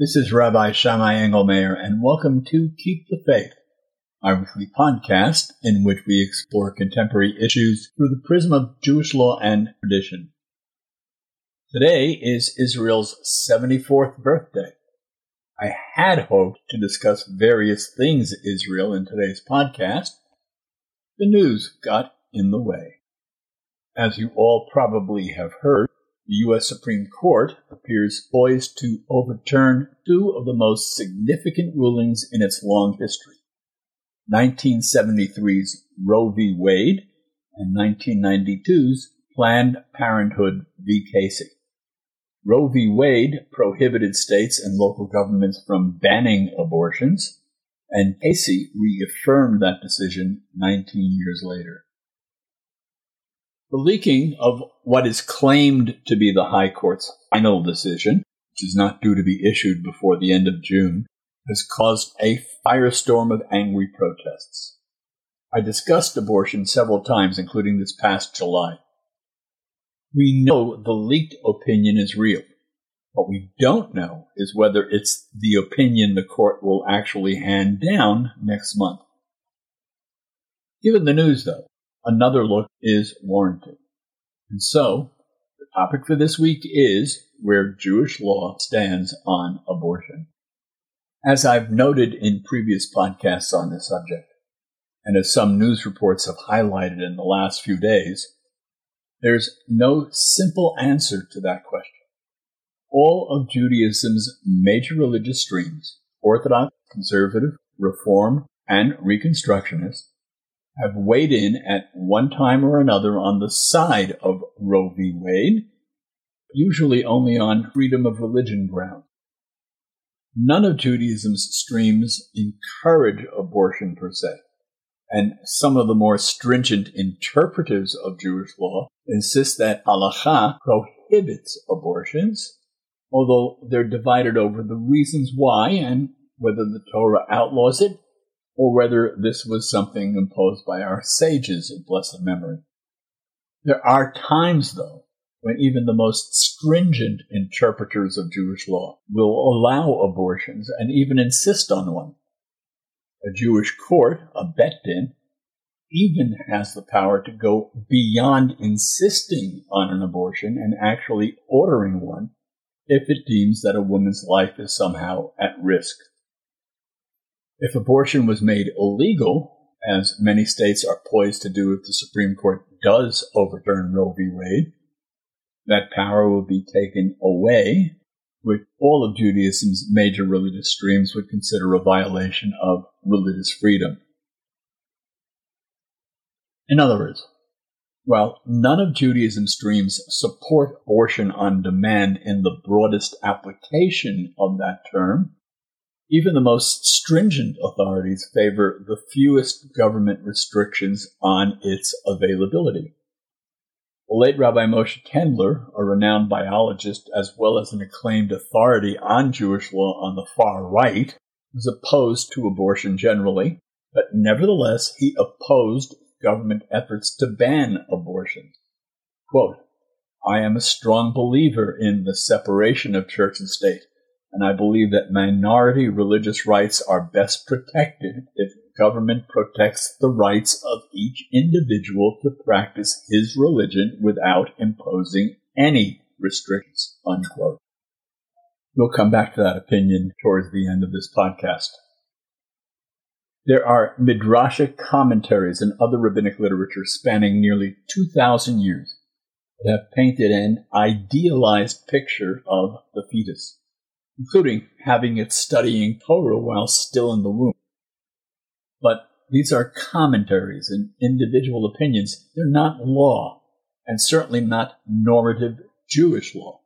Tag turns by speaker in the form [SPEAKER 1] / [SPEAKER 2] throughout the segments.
[SPEAKER 1] This is Rabbi Shammai Engelmayer, and welcome to Keep the Faith, our weekly podcast in which we explore contemporary issues through the prism of Jewish law and tradition. Today is Israel's 74th birthday. I had hoped to discuss various things Israel in today's podcast. The news got in the way. As you all probably have heard, the U.S. Supreme Court appears poised to overturn two of the most significant rulings in its long history 1973's Roe v. Wade and 1992's Planned Parenthood v. Casey. Roe v. Wade prohibited states and local governments from banning abortions, and Casey reaffirmed that decision 19 years later. The leaking of what is claimed to be the High Court's final decision, which is not due to be issued before the end of June, has caused a firestorm of angry protests. I discussed abortion several times, including this past July. We know the leaked opinion is real. What we don't know is whether it's the opinion the court will actually hand down next month. Given the news, though, another look is warranted. And so, the topic for this week is where Jewish law stands on abortion. As I've noted in previous podcasts on this subject, and as some news reports have highlighted in the last few days, there's no simple answer to that question. All of Judaism's major religious streams, Orthodox, Conservative, Reform, and Reconstructionist, have weighed in at one time or another on the side of Roe v. Wade, usually only on freedom of religion grounds. None of Judaism's streams encourage abortion per se, and some of the more stringent interpreters of Jewish law insist that halacha prohibits abortions, although they're divided over the reasons why and whether the Torah outlaws it or whether this was something imposed by our sages of blessed memory. There are times, though, when even the most stringent interpreters of Jewish law will allow abortions and even insist on one. A Jewish court, a bet din, even has the power to go beyond insisting on an abortion and actually ordering one if it deems that a woman's life is somehow at risk. If abortion was made illegal, as many states are poised to do if the Supreme Court does overturn Roe v. Wade, that power will be taken away, which all of Judaism's major religious streams would consider a violation of religious freedom. In other words, while none of Judaism's streams support abortion on demand in the broadest application of that term, even the most stringent authorities favor the fewest government restrictions on its availability. The late Rabbi Moshe Tendler, a renowned biologist as well as an acclaimed authority on Jewish law on the far right, was opposed to abortion generally, but nevertheless he opposed government efforts to ban abortion. Quote, I am a strong believer in the separation of church and state and I believe that minority religious rights are best protected if government protects the rights of each individual to practice his religion without imposing any restrictions. Unquote. We'll come back to that opinion towards the end of this podcast. There are midrashic commentaries and other rabbinic literature spanning nearly 2,000 years that have painted an idealized picture of the fetus including having it studying Torah while still in the womb. But these are commentaries and individual opinions. They're not law, and certainly not normative Jewish law.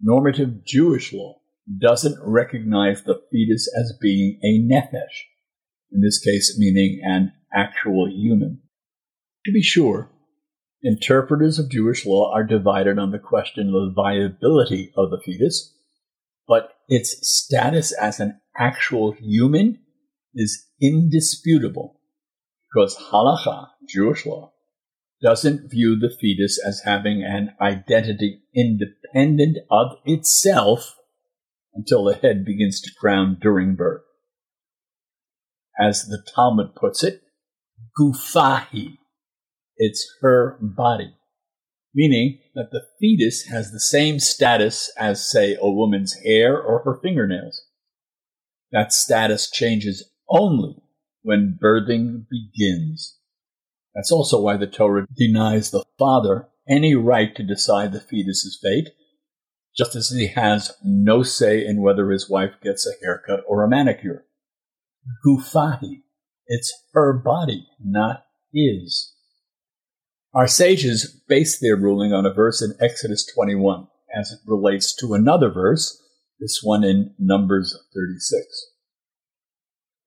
[SPEAKER 1] Normative Jewish law doesn't recognize the fetus as being a nephesh, in this case meaning an actual human. To be sure, interpreters of Jewish law are divided on the question of the viability of the fetus, its status as an actual human is indisputable because halacha, Jewish law, doesn't view the fetus as having an identity independent of itself until the head begins to crown during birth. As the Talmud puts it, gufahi, it's her body, meaning that the fetus has the same status as, say, a woman's hair or her fingernails. That status changes only when birthing begins. That's also why the Torah denies the father any right to decide the fetus's fate, just as he has no say in whether his wife gets a haircut or a manicure. Gufahi. It's her body, not his. Our sages base their ruling on a verse in Exodus 21 as it relates to another verse, this one in Numbers 36.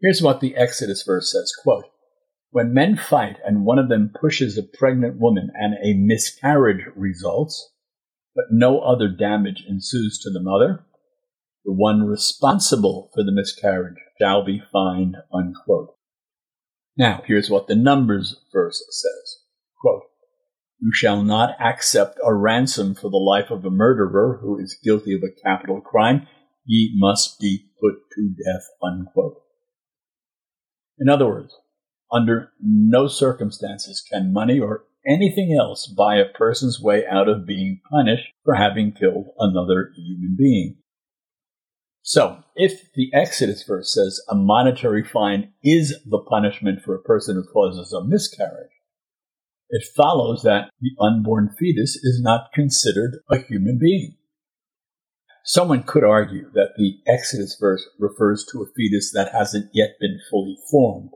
[SPEAKER 1] Here's what the Exodus verse says, quote, When men fight and one of them pushes a pregnant woman and a miscarriage results, but no other damage ensues to the mother, the one responsible for the miscarriage shall be fined, unquote. Now, here's what the Numbers verse says. Quote, You shall not accept a ransom for the life of a murderer who is guilty of a capital crime. He must be put to death, unquote. In other words, under no circumstances can money or anything else buy a person's way out of being punished for having killed another human being. So, if the Exodus verse says a monetary fine is the punishment for a person who causes a miscarriage, it follows that the unborn fetus is not considered a human being. Someone could argue that the Exodus verse refers to a fetus that hasn't yet been fully formed,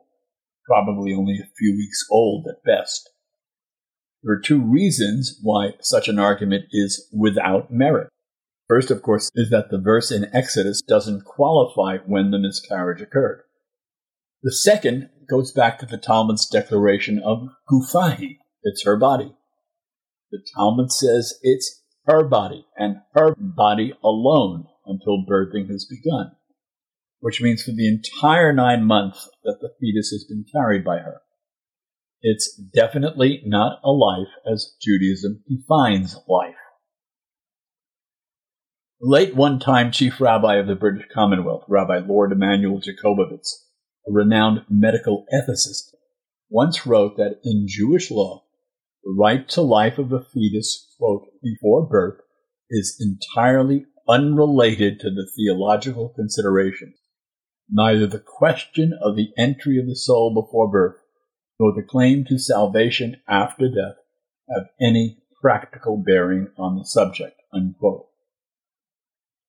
[SPEAKER 1] probably only a few weeks old at best. There are two reasons why such an argument is without merit. First, of course, is that the verse in Exodus doesn't qualify when the miscarriage occurred. The second goes back to the Talmud's declaration of gufahi, it's her body. The Talmud says it's her body and her body alone until birthing has begun, which means for the entire nine months that the fetus has been carried by her. It's definitely not a life as Judaism defines life. Late one time Chief Rabbi of the British Commonwealth, Rabbi Lord Immanuel Jakobovits, a renowned medical ethicist, once wrote that in Jewish law, the right to life of a fetus, quote, before birth is entirely unrelated to the theological considerations. Neither the question of the entry of the soul before birth nor the claim to salvation after death have any practical bearing on the subject, unquote.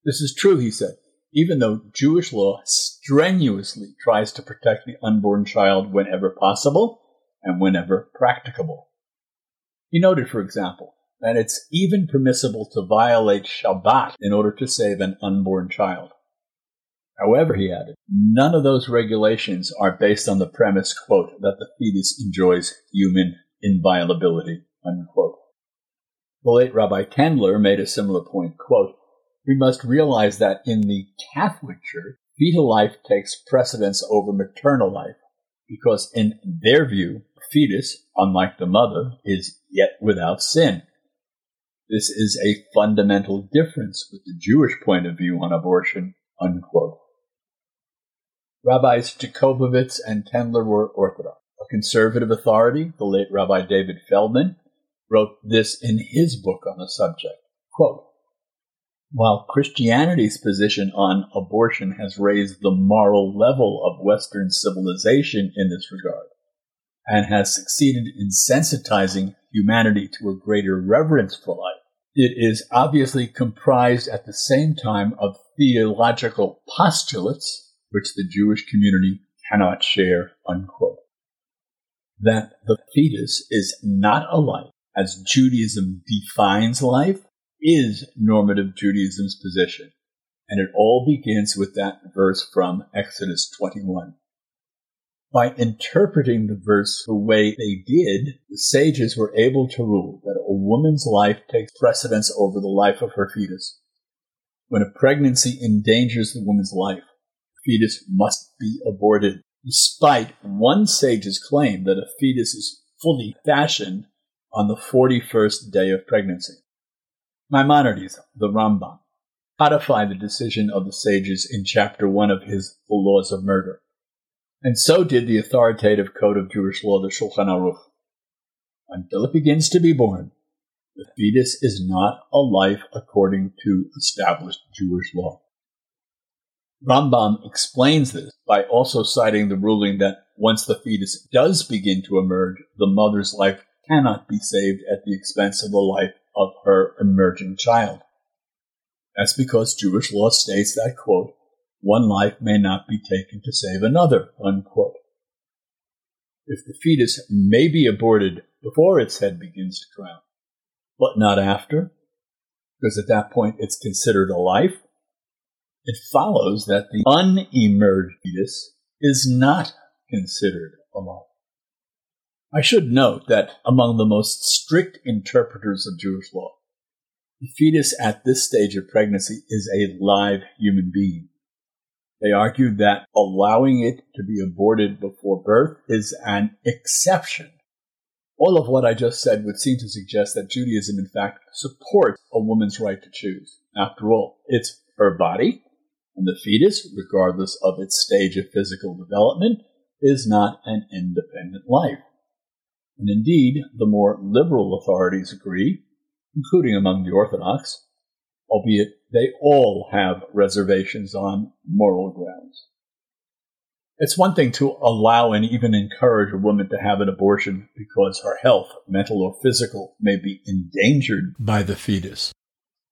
[SPEAKER 1] This is true, he said, even though Jewish law strenuously tries to protect the unborn child whenever possible and whenever practicable. He noted, for example, that it's even permissible to violate Shabbat in order to save an unborn child. However, he added, none of those regulations are based on the premise, quote, that the fetus enjoys human inviolability, unquote. The late Rabbi Tendler made a similar point, quote, we must realize that in the Catholic Church, fetal life takes precedence over maternal life because, in their view, fetus, unlike the mother, is yet without sin. This is a fundamental difference with the Jewish point of view on abortion, unquote. Rabbis Jakobovits and Tendler were Orthodox. A conservative authority, the late Rabbi David Feldman, wrote this in his book on the subject. Quote, while Christianity's position on abortion has raised the moral level of Western civilization in this regard, and has succeeded in sensitizing humanity to a greater reverence for life, it is obviously comprised at the same time of theological postulates which the Jewish community cannot share, unquote. That the fetus is not a life as Judaism defines life is normative Judaism's position. And it all begins with that verse from Exodus 21. By interpreting the verse the way they did, the sages were able to rule that a woman's life takes precedence over the life of her fetus. When a pregnancy endangers the woman's life, the fetus must be aborted, despite one sage's claim that a fetus is fully fashioned on the 41st day of pregnancy. Maimonides, the Rambam, codify the decision of the sages in chapter 1 of his The Laws of Murder. And so did the authoritative code of Jewish law, the Shulchan Aruch. Until it begins to be born, the fetus is not a life according to established Jewish law. Rambam explains this by also citing the ruling that once the fetus does begin to emerge, the mother's life cannot be saved at the expense of the life of her emerging child. That's because Jewish law states that, quote, one life may not be taken to save another, unquote. If the fetus may be aborted before its head begins to crown, but not after, because at that point it's considered a life, it follows that the unemerged fetus is not considered a life. I should note that among the most strict interpreters of Jewish law, the fetus at this stage of pregnancy is a live human being. They argue that allowing it to be aborted before birth is an exception. All of what I just said would seem to suggest that Judaism, in fact, supports a woman's right to choose. After all, it's her body, and the fetus, regardless of its stage of physical development, is not an independent life. And indeed, the more liberal authorities agree, including among the Orthodox, albeit they all have reservations on moral grounds. It's one thing to allow and even encourage a woman to have an abortion because her health, mental or physical, may be endangered by the fetus.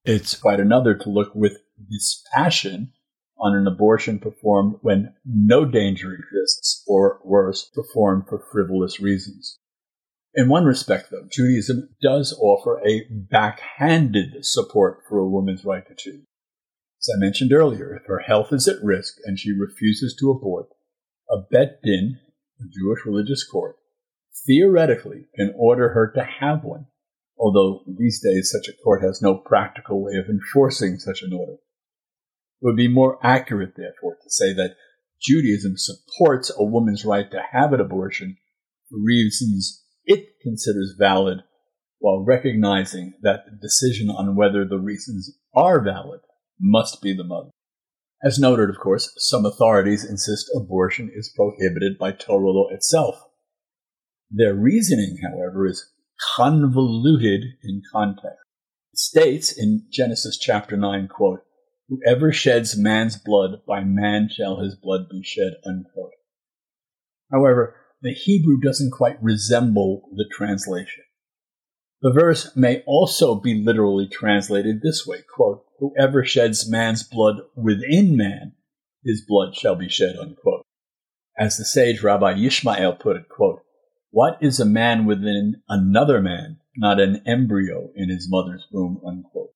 [SPEAKER 1] It's quite another to look with dispassion on an abortion performed when no danger exists, or worse, performed for frivolous reasons. In one respect, though, Judaism does offer a backhanded support for a woman's right to choose. As I mentioned earlier, if her health is at risk and she refuses to abort, a bet din, a Jewish religious court, theoretically can order her to have one, although these days such a court has no practical way of enforcing such an order. It would be more accurate, therefore, to say that Judaism supports a woman's right to have an abortion for reasons it considers valid while recognizing that the decision on whether the reasons are valid must be the mother. As noted, of course, some authorities insist abortion is prohibited by Torah law itself. Their reasoning, however, is convoluted in context. It states in Genesis chapter 9, quote, Whoever sheds man's blood, by man shall his blood be shed, unquote. However, the Hebrew doesn't quite resemble the translation. The verse may also be literally translated this way, quote, Whoever sheds man's blood within man, his blood shall be shed, unquote. As the sage Rabbi Yishmael put it, quote, What is a man within another man, not an embryo in his mother's womb, unquote.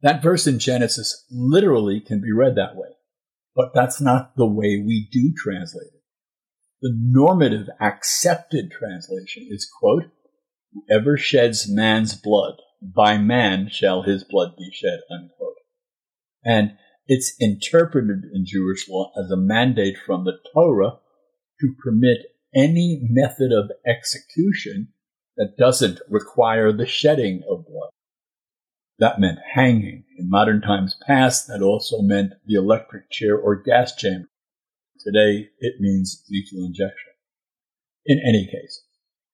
[SPEAKER 1] That verse in Genesis literally can be read that way, but that's not the way we do translate. The normative accepted translation is, quote, whoever sheds man's blood, by man shall his blood be shed, unquote. And it's interpreted in Jewish law as a mandate from the Torah to permit any method of execution that doesn't require the shedding of blood. That meant hanging. In modern times past, that also meant the electric chair or gas chamber. Today, it means lethal injection. In any case,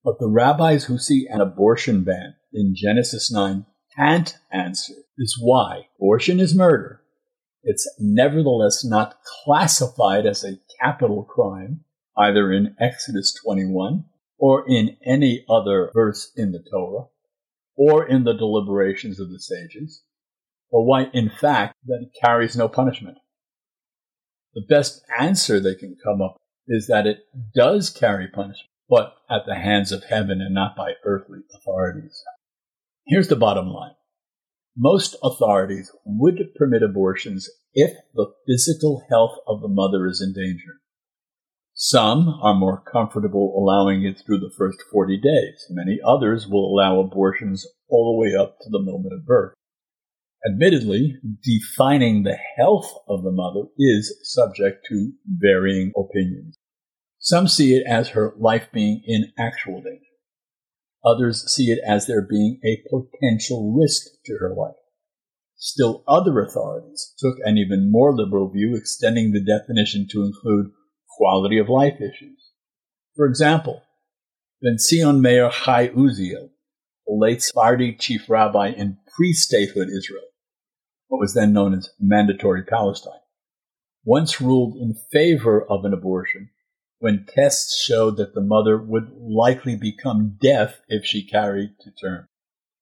[SPEAKER 1] but the rabbis who see an abortion ban in Genesis 9 can't answer is why abortion is murder. It's nevertheless not classified as a capital crime, either in Exodus 21 or in any other verse in the Torah or in the deliberations of the sages, or why, in fact, that it carries no punishment. The best answer they can come up is that it does carry punishment, but at the hands of heaven and not by earthly authorities. Here's the bottom line. Most authorities would permit abortions if the physical health of the mother is in danger. Some are more comfortable allowing it through the first 40 days. Many others will allow abortions all the way up to the moment of birth. Admittedly, defining the health of the mother is subject to varying opinions. Some see it as her life being in actual danger. Others see it as there being a potential risk to her life. Still other authorities took an even more liberal view, extending the definition to include quality of life issues. For example, Ben Meir Chai Uziel, the late Sephardi chief rabbi in pre-statehood Israel, what was then known as Mandatory Palestine, once ruled in favor of an abortion when tests showed that the mother would likely become deaf if she carried to term.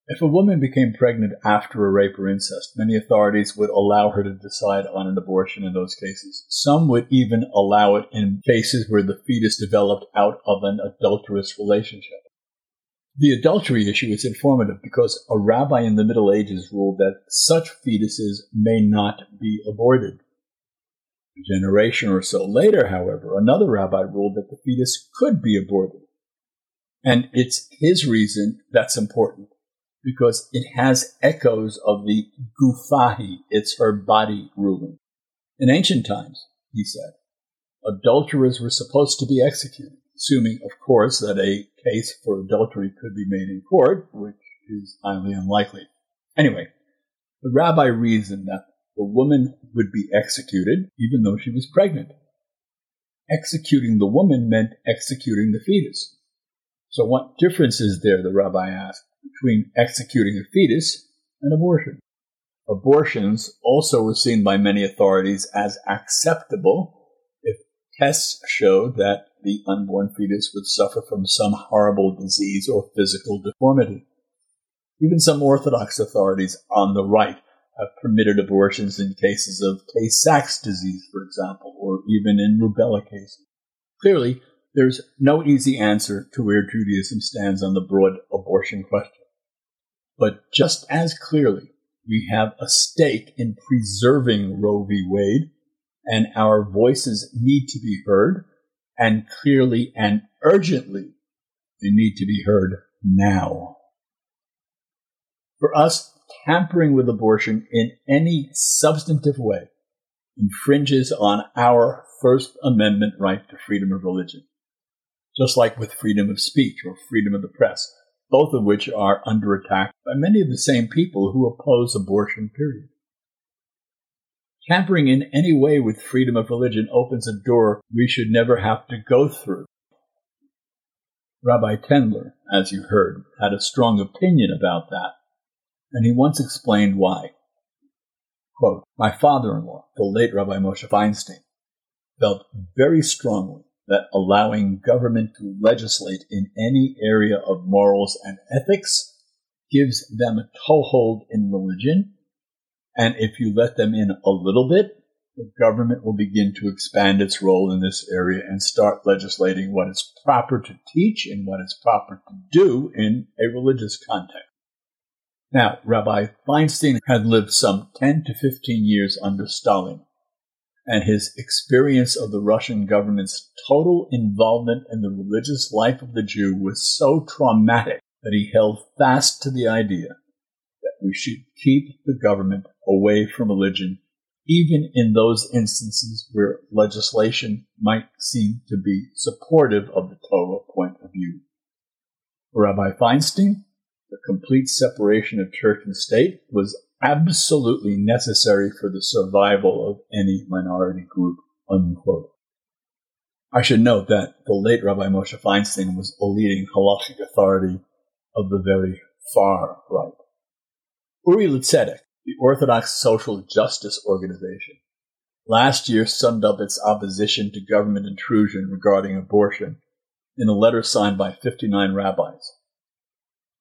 [SPEAKER 1] If a woman became pregnant after a rape or incest, many authorities would allow her to decide on an abortion in those cases. Some would even allow it in cases where the fetus developed out of an adulterous relationship. The adultery issue is informative because a rabbi in the Middle Ages ruled that such fetuses may not be aborted. A generation or so later, however, another rabbi ruled that the fetus could be aborted. And it's his reason that's important because it has echoes of the gufahi, it's her body ruling. In ancient times, he said, adulterers were supposed to be executed, assuming, of course, that a case for adultery could be made in court, which is highly unlikely. Anyway, the rabbi reasoned that the woman would be executed even though she was pregnant. Executing the woman meant executing the fetus. So what difference is there, the rabbi asked, between executing a fetus and abortion? Abortions also were seen by many authorities as acceptable tests showed that the unborn fetus would suffer from some horrible disease or physical deformity. Even some Orthodox authorities on the right have permitted abortions in cases of Tay Sachs disease, for example, or even in rubella cases. Clearly, there's no easy answer to where Judaism stands on the broad abortion question. But just as clearly, we have a stake in preserving Roe v. Wade, and our voices need to be heard, and clearly and urgently, they need to be heard now. For us, tampering with abortion in any substantive way infringes on our First Amendment right to freedom of religion, just like with freedom of speech or freedom of the press, both of which are under attack by many of the same people who oppose abortion, period. Tampering in any way with freedom of religion opens a door we should never have to go through. Rabbi Tendler, as you heard, had a strong opinion about that and he once explained why. Quote, My father-in-law, the late Rabbi Moshe Feinstein, felt very strongly that allowing government to legislate in any area of morals and ethics gives them a toehold in religion, and if you let them in a little bit, the government will begin to expand its role in this area and start legislating what is proper to teach and what is proper to do in a religious context. Now, Rabbi Feinstein had lived some 10 to 15 years under Stalin, and his experience of the Russian government's total involvement in the religious life of the Jew was so traumatic that he held fast to the idea we should keep the government away from religion, even in those instances where legislation might seem to be supportive of the Torah point of view. Rabbi Feinstein, the complete separation of church and state was absolutely necessary for the survival of any minority group, unquote. I should note that the late Rabbi Moshe Feinstein was a leading halachic authority of the very far right. Uri L'Tzedek, the Orthodox Social Justice Organization, last year summed up its opposition to government intrusion regarding abortion in a letter signed by 59 rabbis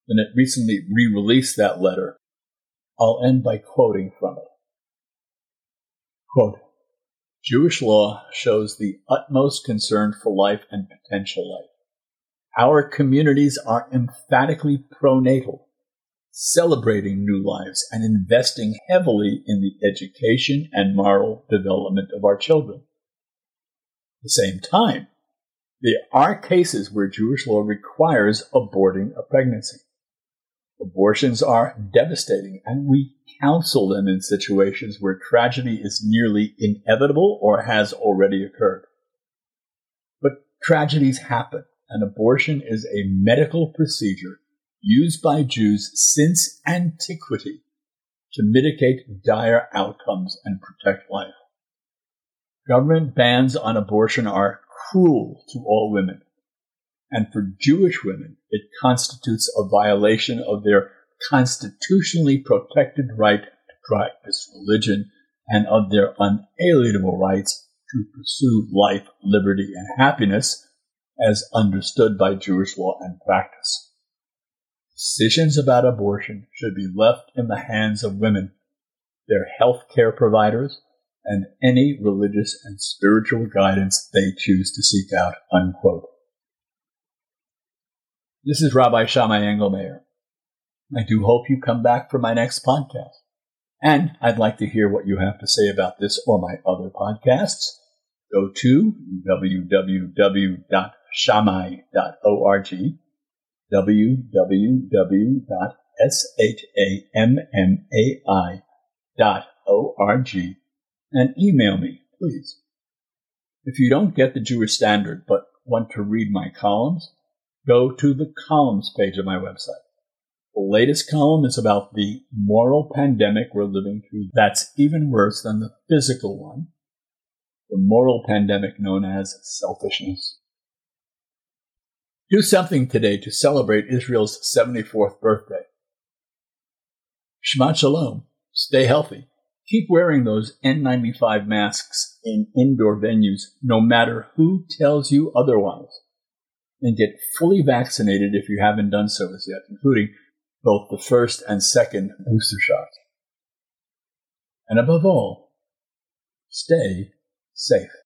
[SPEAKER 1] and it recently re released that letter. I'll end by quoting from it. Quote, Jewish law shows the utmost concern for life and potential life. Our communities are emphatically pronatal, celebrating new lives and investing heavily in the education and moral development of our children. At the same time, there are cases where Jewish law requires aborting a pregnancy. Abortions are devastating, and we counsel them in situations where tragedy is nearly inevitable or has already occurred. But tragedies happen, and abortion is a medical procedure used by Jews since antiquity to mitigate dire outcomes and protect life. Government bans on abortion are cruel to all women. And for Jewish women, it constitutes a violation of their constitutionally protected right to practice religion and of their unalienable rights to pursue life, liberty, and happiness as understood by Jewish law and practice. Decisions about abortion should be left in the hands of women, their health care providers, and any religious and spiritual guidance they choose to seek out. Unquote. This is Rabbi Shammai Engelmayer. I do hope you come back for my next podcast. And I'd like to hear what you have to say about this or my other podcasts. Go to www.shammai.org, www.shammai.org, and email me, please. If you don't get the Jewish Standard but want to read my columns, go to the columns page of my website. The latest column is about the moral pandemic we're living through that's even worse than the physical one, the moral pandemic known as selfishness. Do something today to celebrate Israel's 74th birthday. Shabbat Shalom. Stay healthy. Keep wearing those N95 masks in indoor venues, no matter who tells you otherwise. And get fully vaccinated if you haven't done so as yet, including both the first and second booster shots. And above all, stay safe.